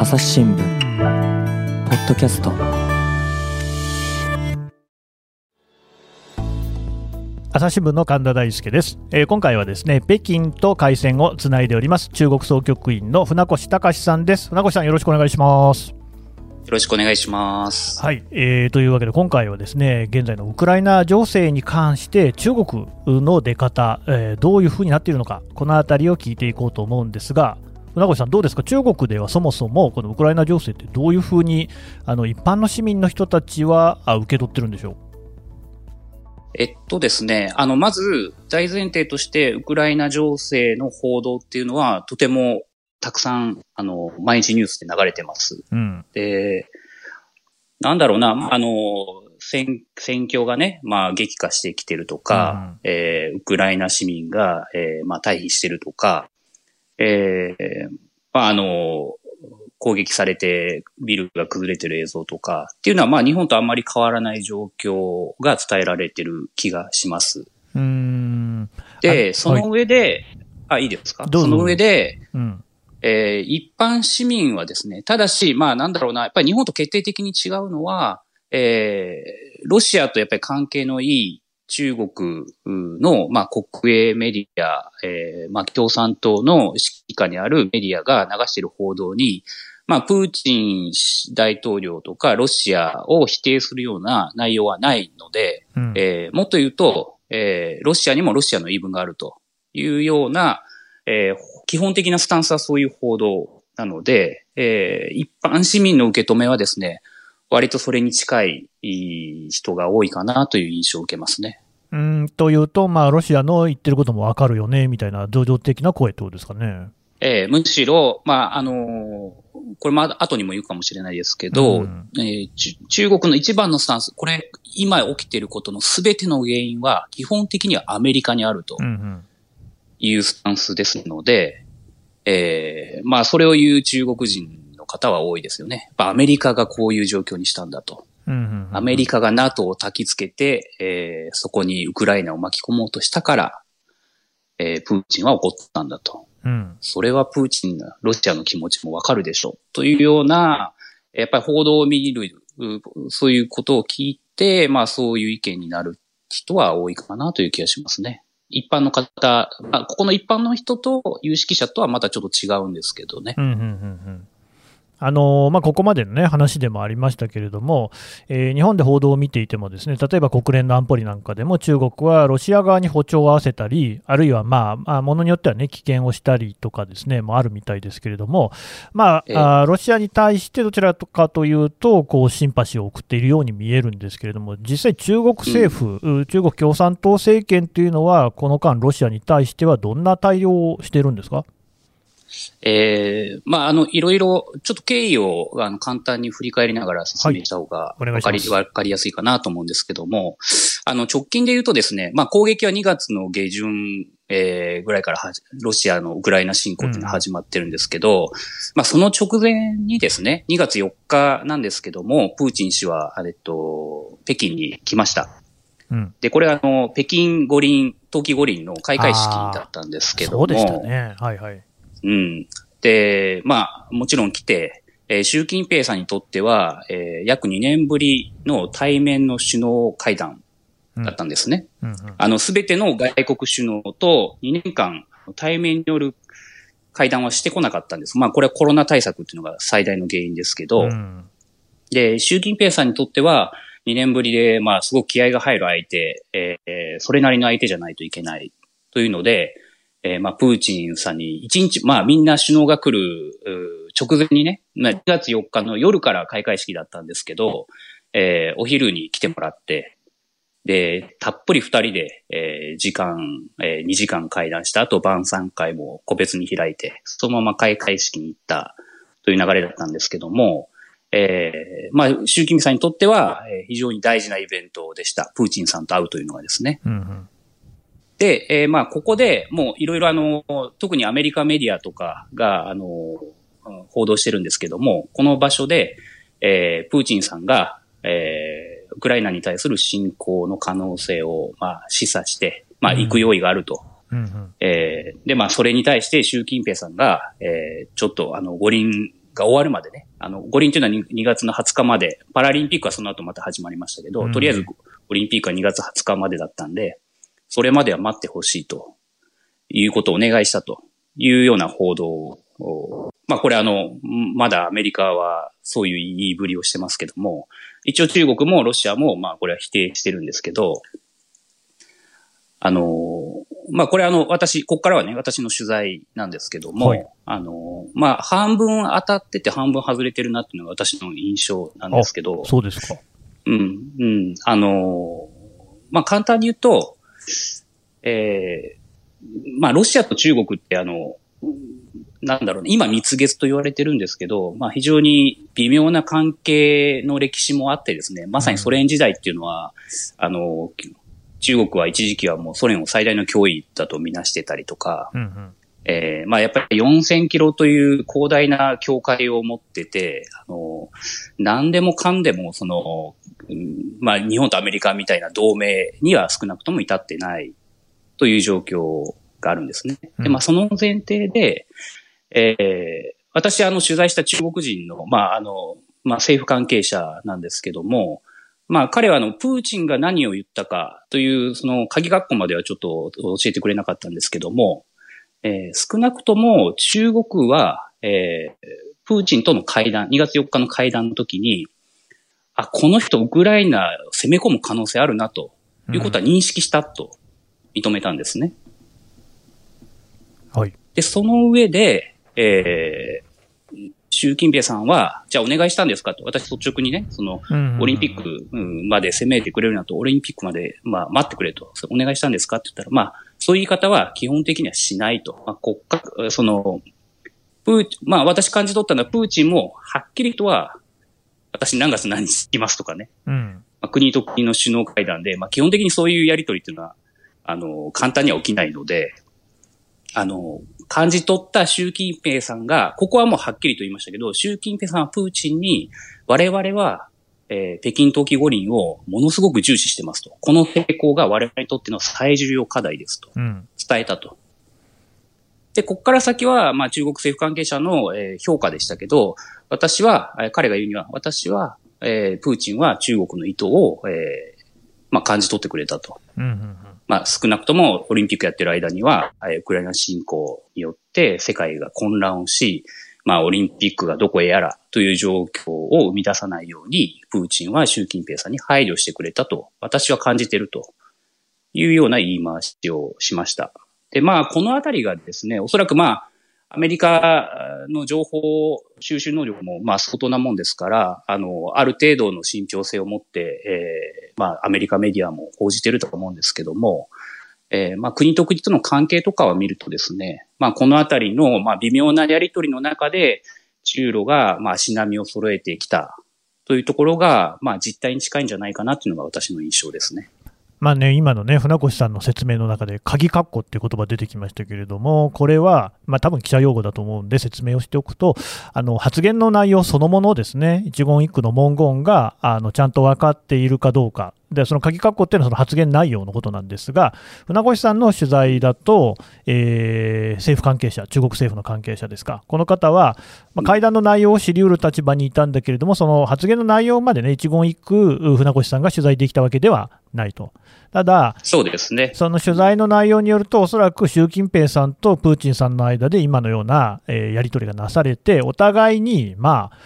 朝日新聞ポッドキャスト。朝日新聞の神田大輔です、えー、今回はですね北京と回線をつないでおります中国総局員の船越隆さんです。船越さんよろしくお願いします。よろしくお願いします。はい、えー、というわけで今回はですね現在のウクライナ情勢に関して中国の出方、えー、どういうふうになっているのかこのあたりを聞いていこうと思うんですが船越さん、どうですか、中国ではそもそもこのウクライナ情勢ってどういうふうにあの一般の市民の人たちはあ受け取ってるんでしょう？えっとですね、あの、まず大前提として、ウクライナ情勢の報道っていうのは、とてもたくさん、あの、毎日ニュースで流れてます。うん、で、なんだろうな、あの、戦、戦況がね、まあ激化してきてるとか、うん、えー、ウクライナ市民が、えー、まあ退避してるとか、えー、まああの、攻撃されてビルが崩れてる映像とかっていうのはまあ日本とあんまり変わらない状況が伝えられてる気がします。うん。で、その上で、はい、あ、いいですか？その上で、うん。えー、一般市民はですね、ただし、まあなんだろうな、やっぱり日本と決定的に違うのは、えー、ロシアとやっぱり関係のいい中国の、まあ、国営メディア、えー、まあ、共産党の指揮下にあるメディアが流している報道に、まあ、プーチン大統領とかロシアを否定するような内容はないので、うん、えー、もっと言うと、えー、ロシアにもロシアの言い分があるというような、えー、基本的なスタンスはそういう報道なので、えー、一般市民の受け止めはですね、割とそれに近い人が多いかなという印象を受けますね。うんというと、まあ、ロシアの言ってることもわかるよねみたいな、情状的な声ってことですかね。えー、むしろ、まあ、あのー、これま後にも言うかもしれないですけど、うん、えー、中国の一番のスタンス、これ、今起きていることのすべての原因は、基本的にはアメリカにあると。うんうんいうスタンスですので、えー、まあそれを言う中国人の方は多いですよね。アメリカがこういう状況にしたんだと。アメリカが NATO を焚きつけて、えー、そこにウクライナを巻き込もうとしたから、えー、プーチンは怒ったんだと。うん、それはプーチン、ロシアの気持ちもわかるでしょう。というような、やっぱり報道を見る、そういうことを聞いて、まあそういう意見になる人は多いかなという気がしますね。一般の方、あここの一般の人と有識者とはまたちょっと違うんですけどね。うんうんうんうんあのまあ、ここまでの、ね、話でもありましたけれども、えー、日本で報道を見ていても、ですね例えば国連の安保理なんかでも、中国はロシア側に歩調を合わせたり、あるいは、まあ、まあ、ものによっては、ね、危険をしたりとかですね、もあるみたいですけれども、まあ、あロシアに対してどちらかというと、こうシンパシーを送っているように見えるんですけれども、実際、中国政府、うん、中国共産党政権というのは、この間、ロシアに対してはどんな対応をしているんですか？ええー、まあ、あの、いろいろ、ちょっと経緯を、あの、簡単に振り返りながら説明した方が、わかり、わ、かりやすいかなと思うんですけども、あの、直近で言うとですね、まあ、攻撃は2月の下旬、えー、ぐらいからは、ロシアのウクライナ侵攻っていうのが始まってるんですけど、うん、まあ、その直前にですね、2月4日なんですけども、プーチン氏は、えっと、北京に来ました。うん、で、これはあの、北京五輪、冬季五輪の開会式だったんですけども。そうでしたね。はいはい。うん。で、まあ、もちろん来て、えー、習近平さんにとっては、えー、約2年ぶりの対面の首脳会談だったんですね。うんうんうん、あの、すべての外国首脳と2年間対面による会談はしてこなかったんです。まあ、これはコロナ対策っていうのが最大の原因ですけど、うん、で、習近平さんにとっては、2年ぶりで、まあ、すごく気合が入る相手、えー、それなりの相手じゃないといけないというので、えー、まあ、プーチンさんに一日、まあ、みんな首脳が来る直前にね、まあ、2月4日の夜から開会式だったんですけど、えー、お昼に来てもらって、で、たっぷり二人で、えー、時間、えー、2時間会談した後、晩餐会も個別に開いて、そのまま開会式に行ったという流れだったんですけども、えー、まあ、習近平さんにとっては、非常に大事なイベントでした。プーチンさんと会うというのがですね。うんうんで、えー、まあ、ここでもういろいろあの、特にアメリカメディアとかが、あの、報道してるんですけども、この場所で、えー、プーチンさんが、えー、ウクライナに対する侵攻の可能性を、まあ、示唆して、まあ、行く用意があると。うんえー、で、まあ、それに対して習近平さんが、えー、ちょっと、あの、五輪が終わるまでね、あの、五輪というのは 2, 2月の20日まで、パラリンピックはその後また始まりましたけど、うん、とりあえずオリンピックは2月20日までだったんで、それまでは待ってほしいと。いうことをお願いしたと。いうような報道を、まあこれあの、まだアメリカはそういう言いぶりをしてますけども、一応中国もロシアもまあこれは否定してるんですけど、あの、まあこれあの私、ここからはね、私の取材なんですけども、はい、あの、まあ半分当たってて半分外れてるなっていうのが私の印象なんですけど、そうですか。うん、うん。あの、まあ簡単に言うと、えー、まあ、ロシアと中国ってあの、なんだろうね、今蜜月と言われてるんですけど、まあ非常に微妙な関係の歴史もあってですね、まさにソ連時代っていうのは、うん、あの、中国は一時期はもうソ連を最大の脅威だとみなしてたりとか、うんうん、えー、まあやっぱり4000キロという広大な境界を持ってて、あの、何でもかんでもその、まあ日本とアメリカみたいな同盟には少なくとも至ってないという状況があるんですね。で、まあ、その前提で、えー、私、あの、取材した中国人の、まあ、あの、まあ、政府関係者なんですけども、まあ、彼は、あの、プーチンが何を言ったかという、その、鍵学校まではちょっと教えてくれなかったんですけども、えー、少なくとも中国は、えー、プーチンとの会談、2月4日の会談の時に、あ、この人ウクライナ攻め込む可能性あるなということは認識したと認めたんですね。はい。で、その上で、えー、習近平さんは、じゃあお願いしたんですかと。私率直にね、その、オリンピックまで攻めてくれるなと、オリンピックまで、まあ、待ってくれと。お願いしたんですかって言ったら、まあ、そういう言い方は基本的にはしないと。まあ、国家、その、プーまあ、私感じ取ったのは、プーチンも、はっきりとは、私何月何日行きますとかね。うん。まあ、国と国の首脳会談で、まあ、基本的にそういうやりとりっていうのは、あの、簡単には起きないので、あの、感じ取った習近平さんが、ここはもうはっきりと言いましたけど、習近平さんはプーチンに、我々は、えー、北京冬季五輪をものすごく重視してますと。この成功が我々にとっての最重要課題ですと。伝えたと。で、ここから先は、まあ中国政府関係者の、えー、評価でしたけど、私は、えー、彼が言うには、私は、えー、プーチンは中国の意図を、えー、まあ感じ取ってくれたと。うんうんうんまあ少なくともオリンピックやってる間には、ウクライナ侵攻によって世界が混乱をし、まあオリンピックがどこへやらという状況を生み出さないように、プーチンは習近平さんに配慮してくれたと、私は感じているというような言い回しをしました。で、まあこのあたりがですね、おそらくまあアメリカの情報収集能力も、まあ、相当なもんですから、あの、ある程度の信憑性を持って、えー、まあ、アメリカメディアも報じてると思うんですけども、えー、まあ、国と国との関係とかを見るとですね、まあ、このあたりの、まあ、微妙なやりとりの中で、中ロが、まあ、足並みを揃えてきたというところが、まあ、実態に近いんじゃないかなというのが私の印象ですね。まあね、今のね、船越さんの説明の中で、鍵括弧っていう言葉出てきましたけれども、これは、まあ多分記者用語だと思うんで説明をしておくと、あの発言の内容そのものですね、一言一句の文言があのちゃんと分かっているかどうか、でその鍵括弧っていうのはその発言内容のことなんですが、船越さんの取材だと、えー、政府関係者、中国政府の関係者ですか、この方は、まあ、会談の内容を知りうる立場にいたんだけれども、その発言の内容までね、一言一句、船越さんが取材できたわけではないと。ただ、そうですね。その取材の内容によると、おそらく習近平さんとプーチンさんの間で今のような、えー、やり取りがなされて、お互いに、まあ、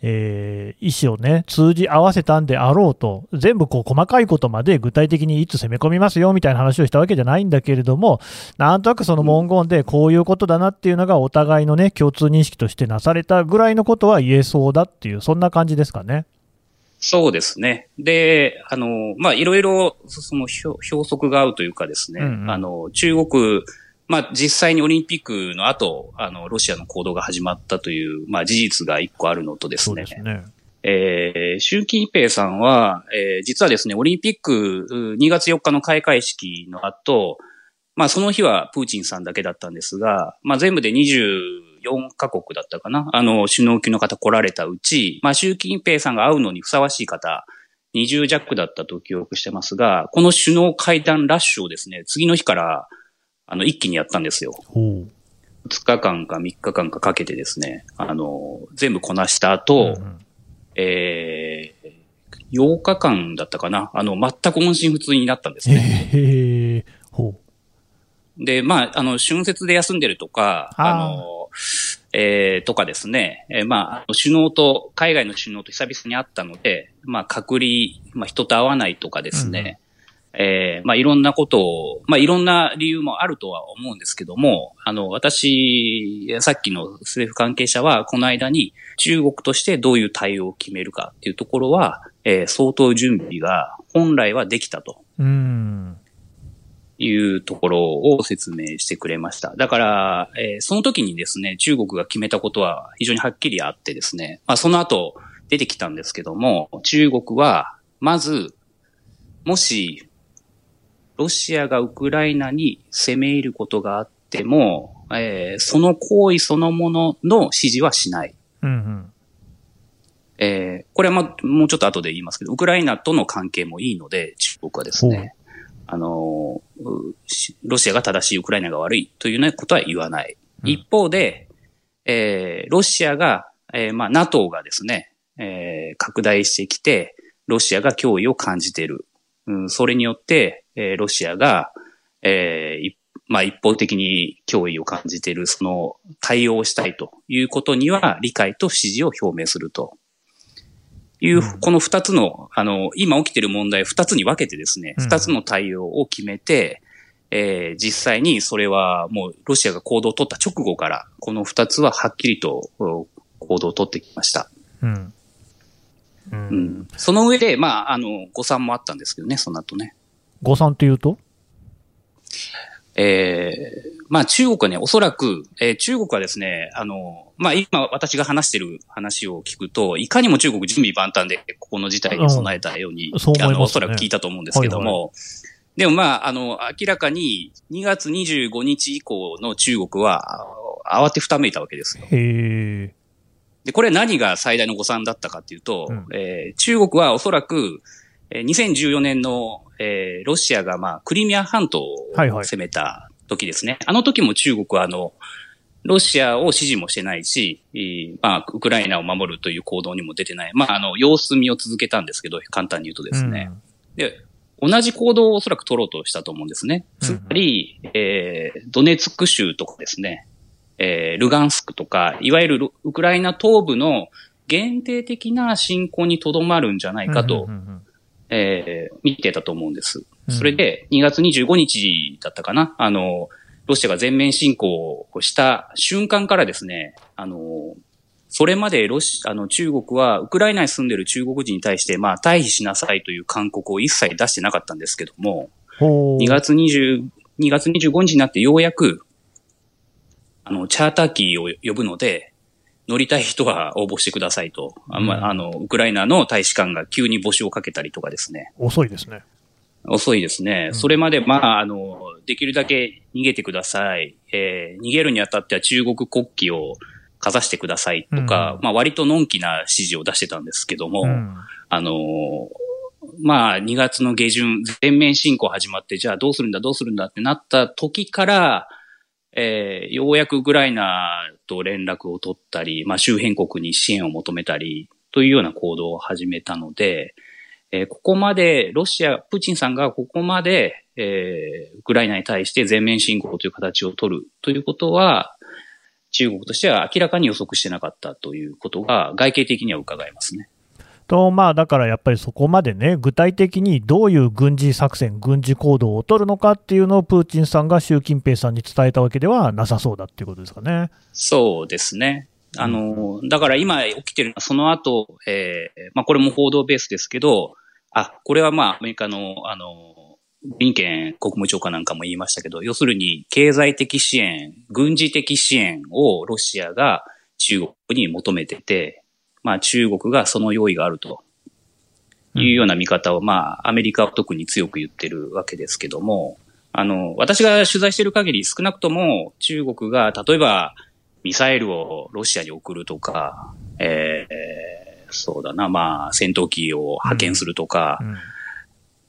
えー、意思をね、通じ合わせたんであろうと、全部こう細かいことまで具体的にいつ攻め込みますよみたいな話をしたわけじゃないんだけれども、なんとなくその文言でこういうことだなっていうのがお互いのね、共通認識としてなされたぐらいのことは言えそうだっていう、そんな感じですかね。そうですね。で、あの、まあ、いろいろ、その標則が合うというかですね、うんうん、あの、中国、まあ、実際にオリンピックの後、あの、ロシアの行動が始まったという、まあ、事実が一個あるのとですね。そうですね。えー、習近平さんは、えー、実はですね、オリンピック2月4日の開会式の後、まあ、その日はプーチンさんだけだったんですが、まあ、全部で20、4カ国だったかな。あの、首脳級の方来られたうち、まあ、習近平さんが会うのにふさわしい方、20弱だったと記憶してますが、この首脳会談ラッシュをですね、次の日から、あの、一気にやったんですよ。2日間か3日間かかけてですね、あの、全部こなした後、うんうん、えー、8日間だったかな、あの、全く音信不通になったんですね。へほう。で、まあ、あの、春節で休んでるとか、あの、えー、とかですね、えー、まあ、首脳と、海外の首脳と久々に会ったので、まあ、隔離、まあ、人と会わないとかですね、えー、まあ、いろんなことを、まあ、いろんな理由もあるとは思うんですけども、あの、私、さっきの政府関係者は、この間に中国としてどういう対応を決めるかっていうところは、えー、相当準備が本来はできたと。うんいうところを説明してくれました。だから、えー、その時にですね、中国が決めたことは非常にはっきりあってですね、まあ、その後出てきたんですけども、中国は、まず、もしロシアがウクライナに攻め入ることがあっても、えー、その行為そのものの支持はしない。うんうんえー、これはま、もうちょっと後で言いますけど、ウクライナとの関係もいいので、中国はですね、あの、ロシアが正しい、ウクライナが悪いというようなことは言わない。うん、一方で、えー、ロシアが、えー、まあ、NATO がですね、えー、拡大してきて、ロシアが脅威を感じている。うん、それによって、えー、ロシアが、えー、まあ、一方的に脅威を感じている、その対応をしたいということには理解と支持を表明するという、この二つの、あの、今起きている問題二つに分けてですね、二つの対応を決めて、えー、実際にそれはもうロシアが行動を取った直後から、この二つははっきりと行動を取ってきました。うん。うん、うん、その上で、まあ、あの、誤算もあったんですけどね、その後ね。誤算っていうと？えー、まあ中国はね、おそらく、えー、中国はですね、あの、まあ今私が話してる話を聞くと、いかにも中国準備万端でここの事態に備えたように、うん、あの、おそらく聞いたと思うんですけども、はいはい、でもまあ、あの、明らかに2月25日以降の中国は慌てふためいたわけですよ。へで、これ何が最大の誤算だったかっていうと、うん、えー、中国はおそらく、2014年の、えー、ロシアが、まあ、クリミア半島を攻めた時ですね。はいはい、あの時も中国は、あの、ロシアを支持もしてないし、まあ、ウクライナを守るという行動にも出てない。まあ、あの、様子見を続けたんですけど、簡単に言うとですね。うん、で、同じ行動をおそらく取ろうとしたと思うんですね。つまり、うん、えー、ドネツク州とかですね、えー、ルガンスクとか、いわゆるウクライナ東部の限定的な侵攻にとどまるんじゃないかと、うんうんうんえー、見てたと思うんです。それで、2月25日だったかな、あの、ロシアが全面侵攻をした瞬間からですね、あの、それまでロシ、あの、中国は、ウクライナに住んでる中国人に対して、まあ、退避しなさいという勧告を一切出してなかったんですけども、2月20、2月25日になってようやく、あの、チャーター機を呼ぶので、乗りたい人は応募してくださいと。あまあ、あの、ウクライナの大使館が急に募集をかけたりとかですね。遅いですね。遅いですね。うん、それまで、まあ、あの、できるだけ逃げてください。えー、逃げるにあたっては中国国旗をかざしてくださいとか、うん、まあ、割とのんきな指示を出してたんですけども、うん、あの、まあ、2月の下旬、全面侵攻始まって、じゃあどうするんだ、どうするんだってなった時から、えー、ようやくウクライナと連絡を取ったり、まあ、周辺国に支援を求めたり、というような行動を始めたので、えー、ここまで、ロシア、プーチンさんがここまで、えー、ウクライナに対して全面侵攻という形を取るということは、中国としては明らかに予測してなかったということが外形的には伺えますね。と、まあ、だからやっぱりそこまでね、具体的にどういう軍事作戦、軍事行動を取るのかっていうのをプーチンさんが習近平さんに伝えたわけではなさそうだっていうことですかね。そうですね。あの、だから今起きてるのはその後、えー、まあこれも報道ベースですけど、あ、これはまあアメリカの、あの、ブリンケン国務長官なんかも言いましたけど、要するに経済的支援、軍事的支援をロシアが中国に求めてて、まあ中国がその用意があるというような見方を、まあアメリカは特に強く言ってるわけですけども、あの、私が取材している限り少なくとも中国が例えばミサイルをロシアに送るとか、えー、そうだな、まあ戦闘機を派遣するとか、うんうん、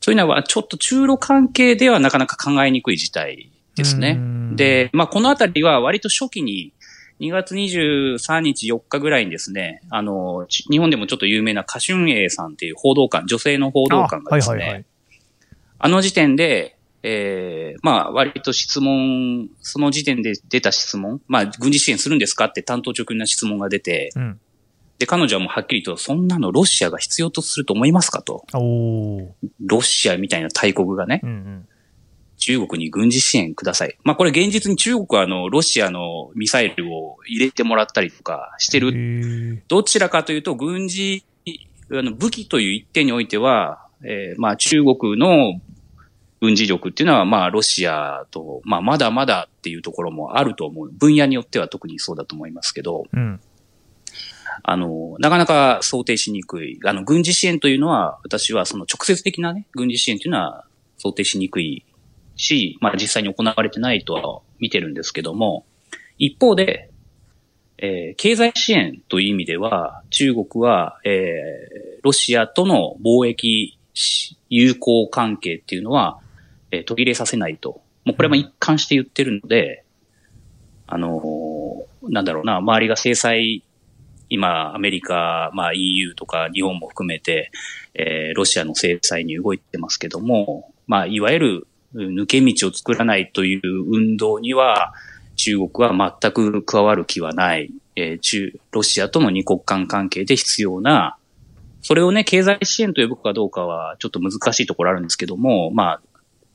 そういうのはちょっと中ロ関係ではなかなか考えにくい事態ですね。で、まあ、このあたりは割と初期に、2月23日4日ぐらいにですね、あの、日本でもちょっと有名なカシュンエイさんっていう報道官、女性の報道官がですね、あはいはいはい、あの時点で、えー、まあ、割と質問、その時点で出た質問、まあ、軍事支援するんですかって担当直入な質問が出て、うん、で、彼女はもうはっきりと、そんなのロシアが必要とすると思いますかと。ロシアみたいな大国がね、うんうん、中国に軍事支援ください。まあ、これ現実に中国はあの、ロシアのミサイルを入れてもらったりとかしてる。どちらかというと、軍事、あの、武器という一点においては、えー、まあ、中国の軍事力っていうのは、まあ、ロシアと、まあ、まだまだっていうところもあると思う。分野によっては特にそうだと思いますけど、うん、あの、なかなか想定しにくい。あの、軍事支援というのは、私はその直接的なね、軍事支援というのは想定しにくいし、まあ、実際に行われてないとは見てるんですけども、一方で、えー、経済支援という意味では、中国は、えー、ロシアとの貿易友好関係っていうのは、えー、途切れさせないと。もうこれも一貫して言ってるので、あのー、なんだろうな、周りが制裁、今、アメリカ、まあ EU とか日本も含めて、えー、ロシアの制裁に動いてますけども、まあ、いわゆる抜け道を作らないという運動には、中国は全く加わる気はない、えー、中、ロシアとの二国間関係で必要な、それをね、経済支援と呼ぶかどうかはちょっと難しいところあるんですけども、まあ、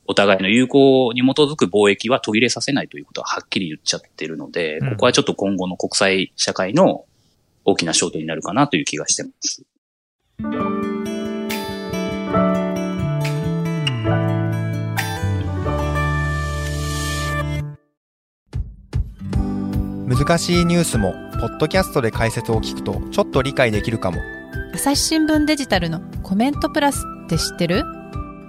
お互いの友好に基づく貿易は途切れさせないということははっきり言っちゃってるので、ここはちょっと今後の国際社会の大きな焦点になるかなという気がしてます。難しいニュースもポッドキャストで解説を聞くとちょっと理解できるかも。朝日新聞デジタルのコメントプラスって知ってる？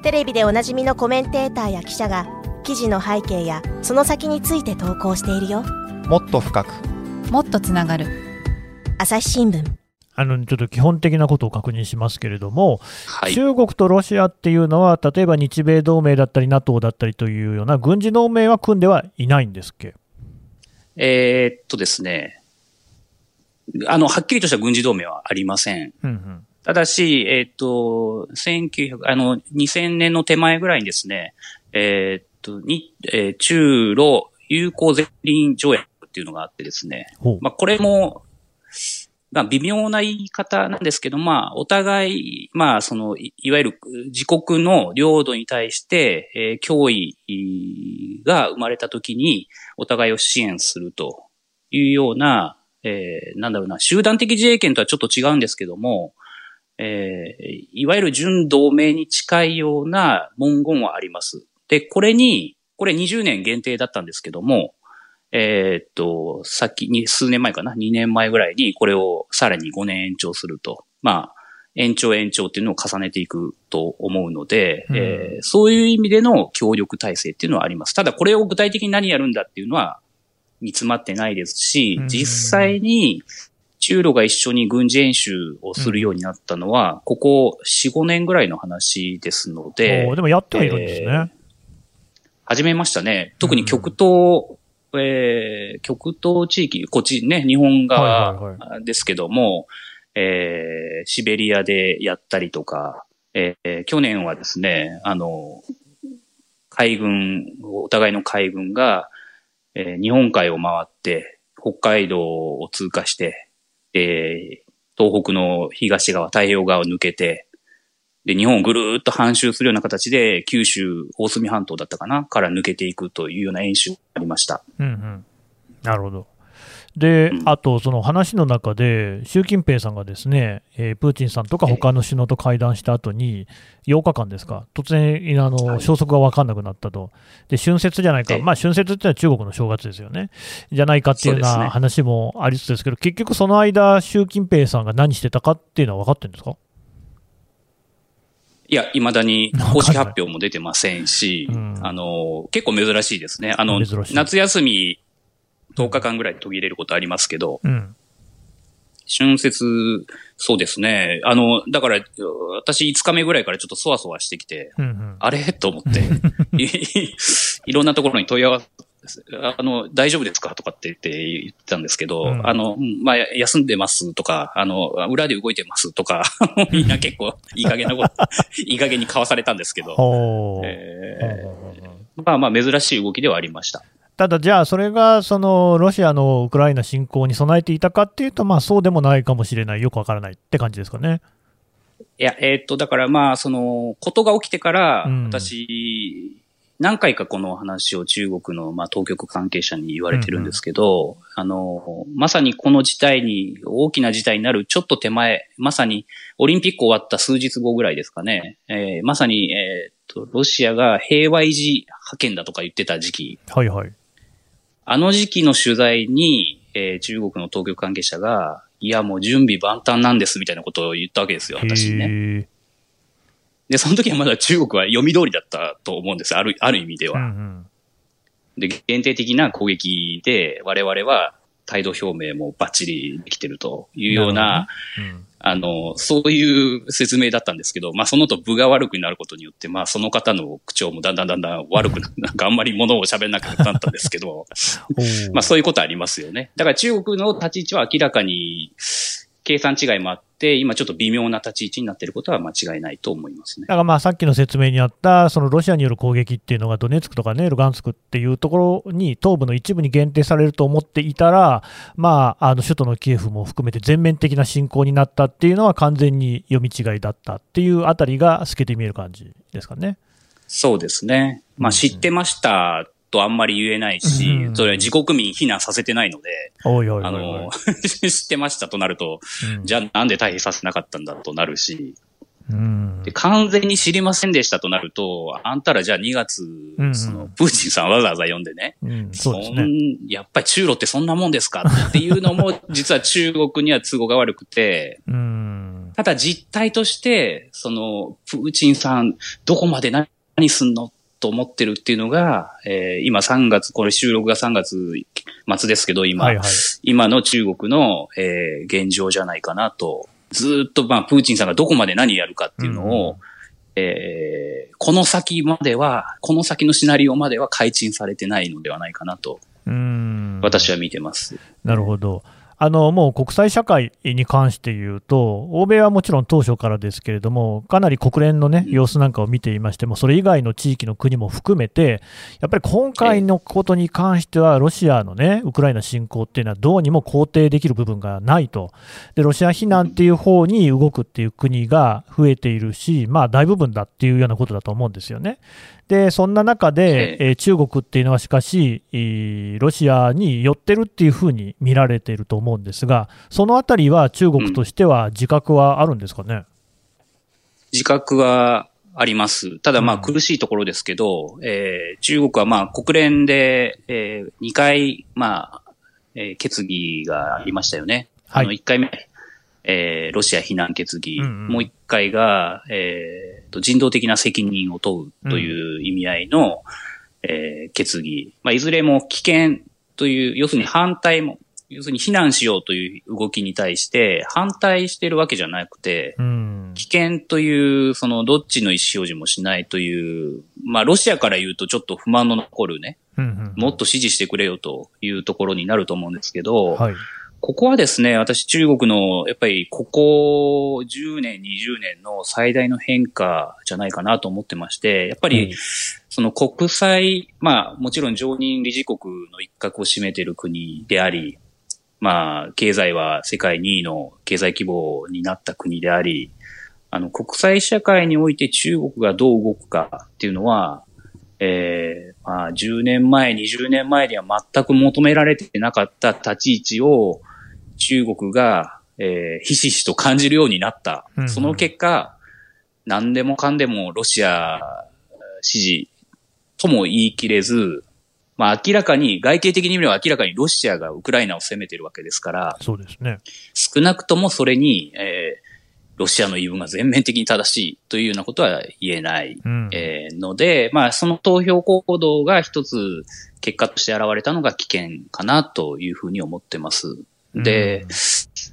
テレビでおなじみのコメンテーターや記者が記事の背景やその先について投稿しているよ。もっと深く。もっとつながる。朝日新聞。あのちょっと基本的なことを確認しますけれども、はい、中国とロシアっていうのは、例えば日米同盟だったり、NATO だったりというような軍事同盟は組んではいないんですっけ？えー、っとですね、あの、はっきりとした軍事同盟はありません。うんうん、ただし、えー、っと、1900、あの、2000年の手前ぐらいにですね、えー、っと、に、えー、中ロ友好ゼリン条約っていうのがあってですね、まあ、これも、まあ、微妙な言い方なんですけど、まあ、お互い、まあ、その、いわゆる自国の領土に対して、えー、脅威が生まれたときに、お互いを支援するというような、えー、なんだろうな、集団的自衛権とはちょっと違うんですけども、えー、いわゆる準同盟に近いような文言はあります。で、これに、これ20年限定だったんですけども、えー、っと、さっきに、数年前かな ?2 年前ぐらいにこれをさらに5年延長すると。まあ、延長延長っていうのを重ねていくと思うので、うん、えー、そういう意味での協力体制っていうのはあります。ただこれを具体的に何やるんだっていうのは煮詰まってないですし、実際に中ロが一緒に軍事演習をするようになったのは、ここ4、5年ぐらいの話ですので。でもやってはいるんですね。えー、始めましたね。特に極東えー、極東地域、こっちね、日本側ですけども、えー、シベリアでやったりとか、えー、去年はですね、あの、海軍、お互いの海軍が、えー、日本海を回って、北海道を通過して、えー、東北の東側、太平洋側を抜けて、で、日本をぐるーっと半周するような形で、九州、大隅半島だったかなから抜けていくというような演習がありました。うんうん。なるほど。で、うん、あと、その話の中で、習近平さんがですね、えー、プーチンさんとか他の首脳と会談した後に、8日間ですか、突然、あの、消息が分かんなくなったと。で、春節じゃないか、まあ、春節っていうのは中国の正月ですよね。じゃないかっていうような話もありつつですけど、ね、結局その間、習近平さんが何してたかっていうのは分かってるんですか？いや、未だに公式発表も出てませんし、うん、あの、結構珍しいですね。あの、夏休み10日間ぐらい途切れることありますけど、うん、春節、そうですね。あの、だから、私5日目ぐらいからちょっとそわそわしてきて、うんうん、あれ？と思って、いろんなところに問い合わせ、あの、大丈夫ですか？とかって言って言ってたんですけど、うん、あの、まあ、休んでますとか、あの、裏で動いてますとか、みんな結構いい加減なこと、いい加減に交わされたんですけど、えー、まあまあ珍しい動きではありました。ただ、じゃあ、それがそのロシアのウクライナ侵攻に備えていたかっていうと、まあ、そうでもないかもしれない、よくわからないって感じですかね。いや、えー、っと、だからまあ、その、ことが起きてから、私、何回かこの話を中国の、まあ、当局関係者に言われてるんですけど、うんうん、あの、まさにこの事態に、大きな事態になるちょっと手前、まさにオリンピック終わった数日後ぐらいですかね、えー、まさに、えー、っと、ロシアが平和維持派遣だとか言ってた時期。はいはい。あの時期の取材に、えー、中国の当局関係者が、いや、もう準備万端なんですみたいなことを言ったわけですよ、私にね。で、その時はまだ中国は読み通りだったと思うんです。ある、ある意味では。うんうん、で、限定的な攻撃で、我々は態度表明もバッチリできてるというような、うん、あの、そういう説明だったんですけど、まあそのと部が悪くなることによって、まあその方の口調もだんだんだんだん悪くな、なんかあんまりものを喋んなくなったんですけど、まあそういうことありますよね。だから中国の立ち位置は明らかに計算違いもあって、今ちょっと微妙な立ち位置になっていることは間違いないと思いますね。だからまあさっきの説明にあった、そのロシアによる攻撃っていうのがドネツクとかね、ルガンスクっていうところに東部の一部に限定されると思っていたら、まあ、あの首都のキエフも含めて全面的な侵攻になったっていうのは完全に読み違いだったっていうあたりが透けて見える感じですかね。そうですね。まあ知ってましたとあんまり言えないし、うん、それは自国民避難させてないので、おいおいおいあの、知ってましたとなると、うん、じゃあなんで退避させなかったんだとなるし、うん、で完全に知りませんでしたとなると、あんたらじゃあ2月、うん。うん、その、プーチンさんわざわざ読んでね、うん、そうですね。やっぱり中ロってそんなもんですかっていうのも、実は中国には都合が悪くて、うん、ただ実態として、その、プーチンさん、どこまで何すんのと思ってるっていうのが、えー、今3月、これ収録が3月末ですけど、今、はいはい、今の中国の、えー、現状じゃないかなと、ずっと、まあ、プーチンさんがどこまで何やるかっていうのを、うん、えー、この先までは、この先のシナリオまでは改陳されてないのではないかなと、私は見てます。なるほど。あのもう国際社会に関して言うと、欧米はもちろん当初からですけれども、かなり国連の、ね、様子なんかを見ていましても、それ以外の地域の国も含めて、やっぱり今回のことに関しては、ロシアの、ね、ウクライナ侵攻っていうのは、どうにも肯定できる部分がないと、でロシア非難っていう方に動くっていう国が増えているし、まあ、大部分だっていうようなことだと思うんですよね。でそんな中で、えー、中国っていうのはしかし、ロシアに寄ってるっていうふうに見られていると思うんですが、そのあたりは中国としては自覚はあるんですかね、うん、自覚はあります。ただまあ苦しいところですけど、うん、えー、中国はまあ国連で、えー、2回、まあ、えー、決議がありましたよね。はい、あの1回目、えー、ロシア非難決議、うんうん、もう一回が、えー、と人道的な責任を問うという意味合いの、うん、えー、決議。まあ、いずれも危険という、要するに反対も、要するに非難しようという動きに対して反対してるわけじゃなくて、うん、危険という、そのどっちの意思表示もしないという、まあロシアから言うとちょっと不満の残るね、うんうんうん、もっと支持してくれよというところになると思うんですけど、はい、ここはですね、私中国のやっぱりここ10年、20年の最大の変化じゃないかなと思ってまして、やっぱりその国際、まあもちろん常任理事国の一角を占めている国であり、まあ経済は世界2位の経済規模になった国であり、あの国際社会において中国がどう動くかっていうのは、えー、まあ、10年前、20年前には全く求められてなかった立ち位置を中国が、えー、ひしひしと感じるようになった。うんうん、その結果、何でもかんでもロシア支持とも言い切れず、まあ明らかに、外形的に見れば明らかにロシアがウクライナを攻めてるわけですから、そうですね。少なくともそれに、えー、ロシアの言い分が全面的に正しいというようなことは言えない、うん、えー、ので、まあその投票行動が一つ結果として現れたのが危険かなというふうに思ってます。で、うん、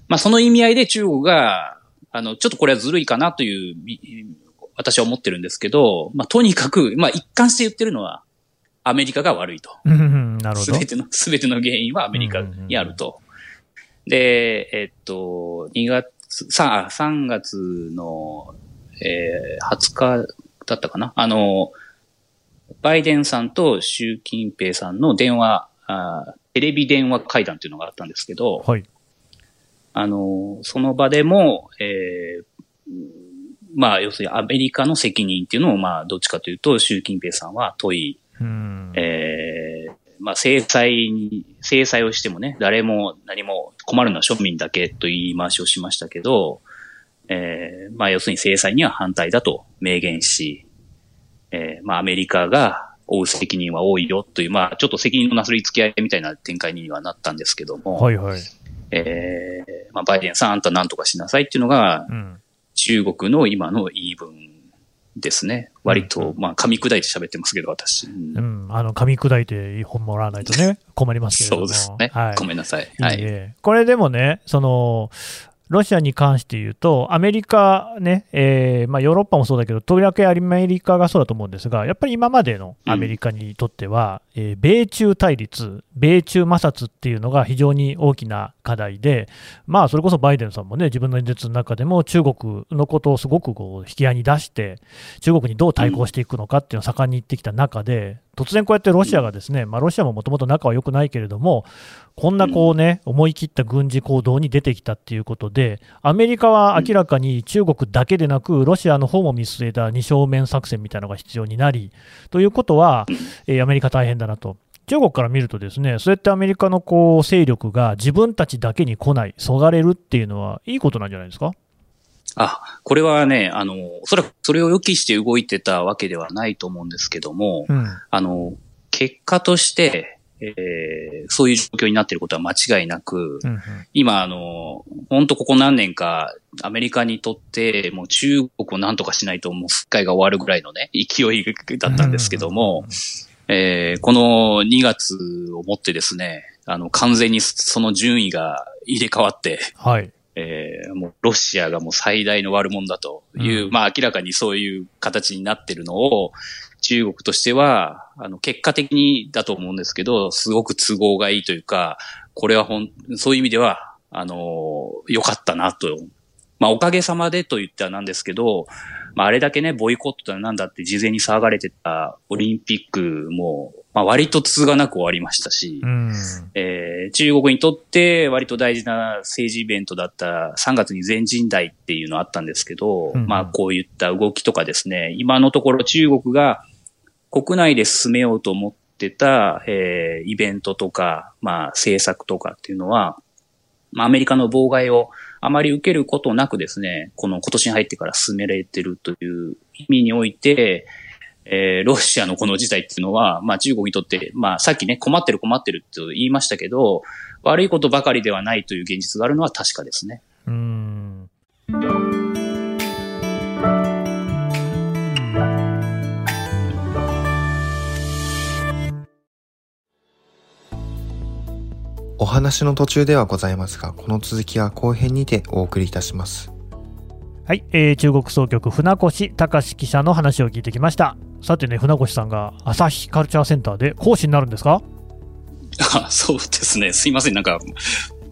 まあその意味合いで中国が、あの、ちょっとこれはずるいかなという、私は思ってるんですけど、まあとにかく、まあ一貫して言ってるのは、アメリカが悪いと。なるほど。すべての、すべての原因はアメリカにあると。で、えっと、2月、3, 3月の、えー、20日だったかなあの、バイデンさんと習近平さんの電話、あテレビ電話会談というのがあったんですけど、はい。あの、その場でも、えー、まあ、要するにアメリカの責任っていうのを、まあ、どっちかというと、習近平さんは問い、えー、まあ、制裁に、制裁をしてもね、誰も何も困るのは庶民だけと言い回しをしましたけど、えー、まあ、要するに制裁には反対だと明言し、えー、まあ、アメリカが負う責任は多いよという、まあ、ちょっと責任のなすりつき合いみたいな展開にはなったんですけども、はいはい。えー、まあ、バイデンさん、あんた何とかしなさいっていうのが、うん、中国の今の言い分ですね。割と、うん、まあ、噛み砕いて喋ってますけど、私。うん、うん、あの、噛み砕いて本もらわないとね、困りますけどそうですね。はい。ごめんなさい。はい。いいこれでもね、その、ロシアに関して言うと、アメリカね、えーまあ、ヨーロッパもそうだけど、とりわけアメリカがそうだと思うんですが、やっぱり今までのアメリカにとっては、えー、米中対立、米中摩擦っていうのが非常に大きな課題で、まあ、それこそバイデンさんもね、自分の演説の中でも中国のことをすごくこう引き合いに出して、中国にどう対抗していくのかっていうのを盛んに言ってきた中で、突然こうやってロシアがですね、まあ、ロシアももともと仲は良くないけれども、こんなこうね、思い切った軍事行動に出てきたっていうことで、アメリカは明らかに中国だけでなく、ロシアの方も見据えた二正面作戦みたいなのが必要になり、ということは、えー、アメリカ大変だなと。中国から見るとですね、そうやってアメリカのこう勢力が自分たちだけに来ない、そがれるっていうのは、いいことなんじゃないですか？あ、これはね、あの、それ、それを予期して動いてたわけではないと思うんですけども、うん、あの、結果として、えー、そういう状況になっていることは間違いなく、うんうん、今、あの、本当ここ何年か、アメリカにとって、もう中国を何とかしないと、もう世界が終わるぐらいのね、勢いだったんですけども、えー、この2月をもってですね、あの、完全にその順位が入れ替わって、はい。えー、もうロシアがもう最大の悪者だという、うん、まあ明らかにそういう形になってるのを、中国としては、あの、結果的にだと思うんですけど、すごく都合がいいというか、これはほん、そういう意味では、あの、良かったなと。まあ、おかげさまでと言ったらなんですけど、まあ、あれだけね、ボイコットだなんだって事前に騒がれてたオリンピックも、まあ、割と通がなく終わりましたし、うん、えー、中国にとって割と大事な政治イベントだった3月に全人代っていうのあったんですけど、うん、まあこういった動きとかですね、今のところ中国が国内で進めようと思ってた、えー、イベントとか、まあ、政策とかっていうのは、まあ、アメリカの妨害をあまり受けることなくですね、この今年に入ってから進められてるという意味において、えー、ロシアのこの事態っていうのは、まあ中国にとって、まあさっきね、困ってる困ってるって言いましたけど、悪いことばかりではないという現実があるのは確かですね。うん。お話の途中ではございますが、この続きは後編にてお送りいたします。はい、えー、中国総局船越隆記者の話を聞いてきました。さてね、船越さんが朝日カルチャーセンターで講師になるんですか？あそうですね。すいません。なんか、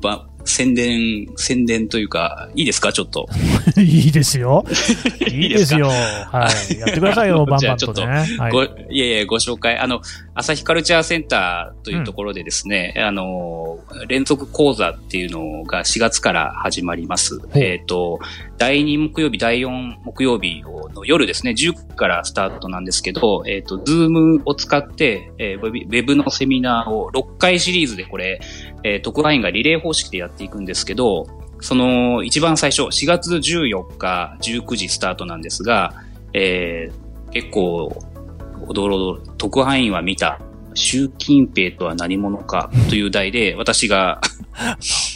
ば、宣伝、宣伝というか、いいですか？ちょっと。いいですよ。いいですよ。はい。やってくださいよ、バンバンとね。はい、ご、いやいや、ご紹介。あの、朝日カルチャーセンターというところでですね、うん、あの、連続講座っていうのが4月から始まります。えっ、ー、と、第2木曜日、第4木曜日の夜ですね、10からスタートなんですけど、えっ、ー、と、ズームを使って、えー、ウェブのセミナーを6回シリーズでこれ、えー、特派員がリレー方式でやっていくんですけど、その一番最初、4月14日19時スタートなんですが、えー、結構、おどろどろ、特派員は見た、習近平とは何者かという題で、私が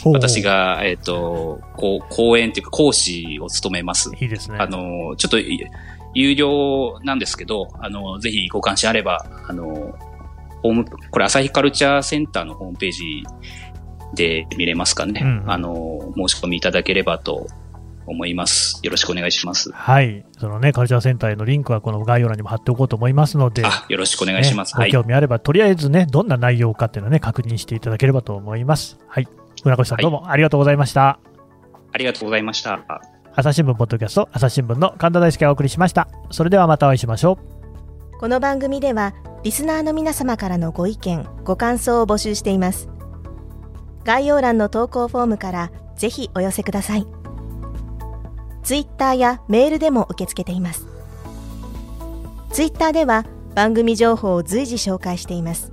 私が、えっ、ー、と、こう、講演というか講師を務めます。いいですね。あの、ちょっと、有料なんですけど、あの、ぜひご関心あれば、あの、ホーム、これ朝日カルチャーセンターのホームページで見れますかね。うん、あの、申し込みいただければと思います。よろしくお願いします。はい。そのね、カルチャーセンターへのリンクはこの概要欄にも貼っておこうと思いますので、よろしくお願いします。ね、ご興味あれば、とりあえずね、どんな内容かっていうのをね、確認していただければと思います。はい。村越さん、どうもありがとうございました。ありがとうございました。朝日新聞ポッドキャスト、朝日新聞の神田大輔がお送りしました。それではまたお会いしましょう。この番組では、リスナーの皆様からのご意見、ご感想を募集しています。概要欄の投稿フォームからぜひお寄せください。ツイッターやメールでも受け付けています。ツイッターでは番組情報を随時紹介しています。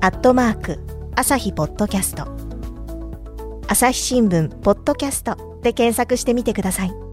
アットマーク、朝日ポッドキャスト。朝日新聞、ポッドキャストで検索してみてください。